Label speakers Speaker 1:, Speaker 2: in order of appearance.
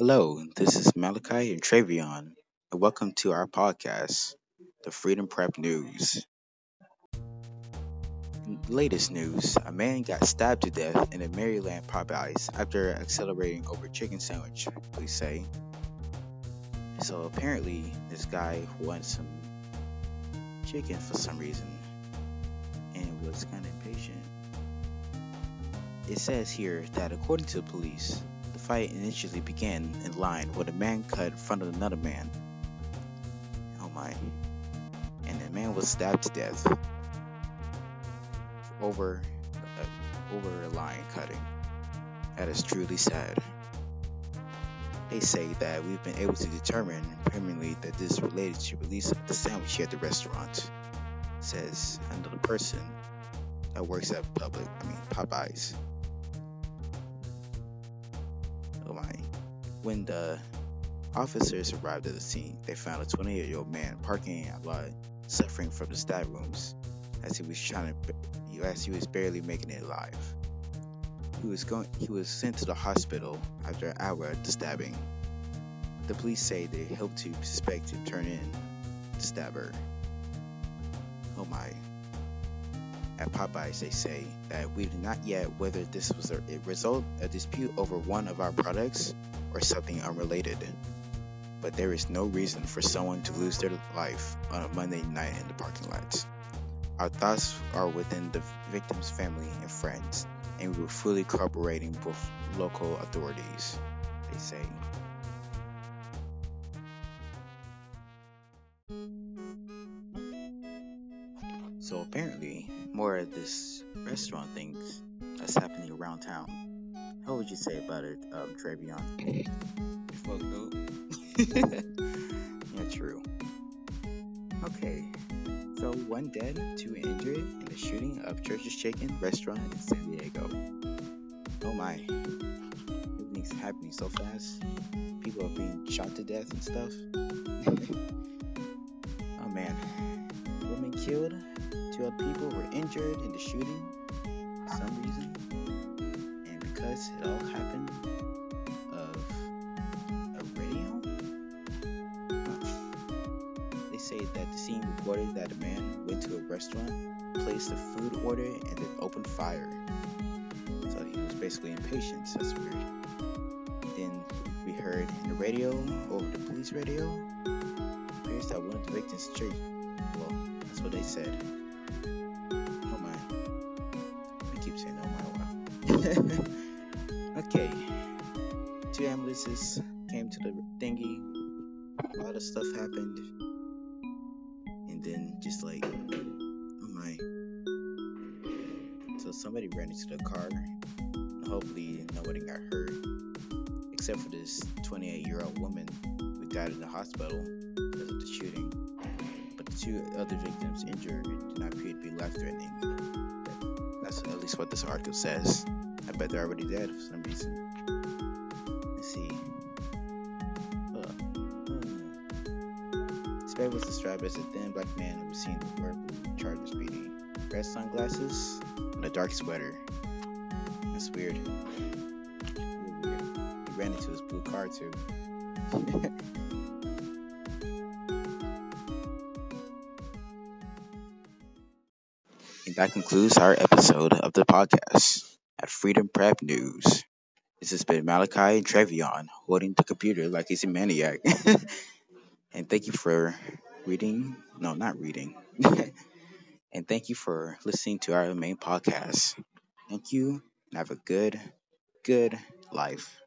Speaker 1: Hello, this is Malachi and Trayvon, and welcome to our podcast, the Freedom Prep News. Latest news, a man got stabbed to death in a Maryland Popeyes after accelerating over chicken sandwich, police say. So apparently, this guy wanted some chicken for some reason and was kind of impatient. It says here that according to the police, fight initially began in line when a man cut in front of another man. Oh my. And the man was stabbed to death over uh, over a line cutting. That is truly sad. They say that we've been able to determine permanently that this is related to release of the sandwich here at the restaurant, says another person that works at public, I mean Popeyes. When the officers arrived at the scene, they found a 28 year old man parking a lot suffering from the stab wounds as he was trying to as he was barely making it alive. He was going he was sent to the hospital after an hour of the stabbing. The police say they hope to suspect to turn in the stabber. Oh my. At Popeyes, they say that we do not yet whether this was a result a dispute over one of our products or something unrelated. But there is no reason for someone to lose their life on a Monday night in the parking lot. Our thoughts are within the victim's family and friends, and we are fully cooperating with local authorities, they say. So apparently, more of this restaurant things that's happening around town. How would you say about it, um, Trayvon?
Speaker 2: Fucked up.
Speaker 1: yeah, true. Okay, so one dead, two injured in the shooting of Church's Chicken restaurant in San Diego. Oh my, everything's happening so fast. People are being shot to death and stuff. oh man, women killed, two other people were injured in the shooting for some reason, and because it all happened of a radio. They say that the scene reported that a man went to a restaurant, placed a food order, and then opened fire. So he was basically impatient. So that's weird. Then we heard in the radio, over the police radio, appears that one of the victims church. Well, that's what they said. Oh my. I keep saying oh my wow. okay. Two ambulances came to the thingy. A lot of stuff happened. And then just like oh my. So somebody ran into the car. Hopefully nobody got hurt. Except for this 28 year old woman who died in the hospital because of the shooting. Two other victims injured do not appear to be life threatening. That's at least what this article says. I bet they're already dead for some reason. Let's see. Uh, hmm. Man was described as a thin black man who was seen to wear blue charger speeding, red sunglasses, and a dark sweater. That's weird. He ran into his blue car too. and that concludes our episode of the podcast at Freedom Prep News. This has been Malachi and Trayvon holding the computer like he's a maniac. and thank you for reading. No, not reading. and thank you for listening to our main podcast. Thank you and have a good, good life.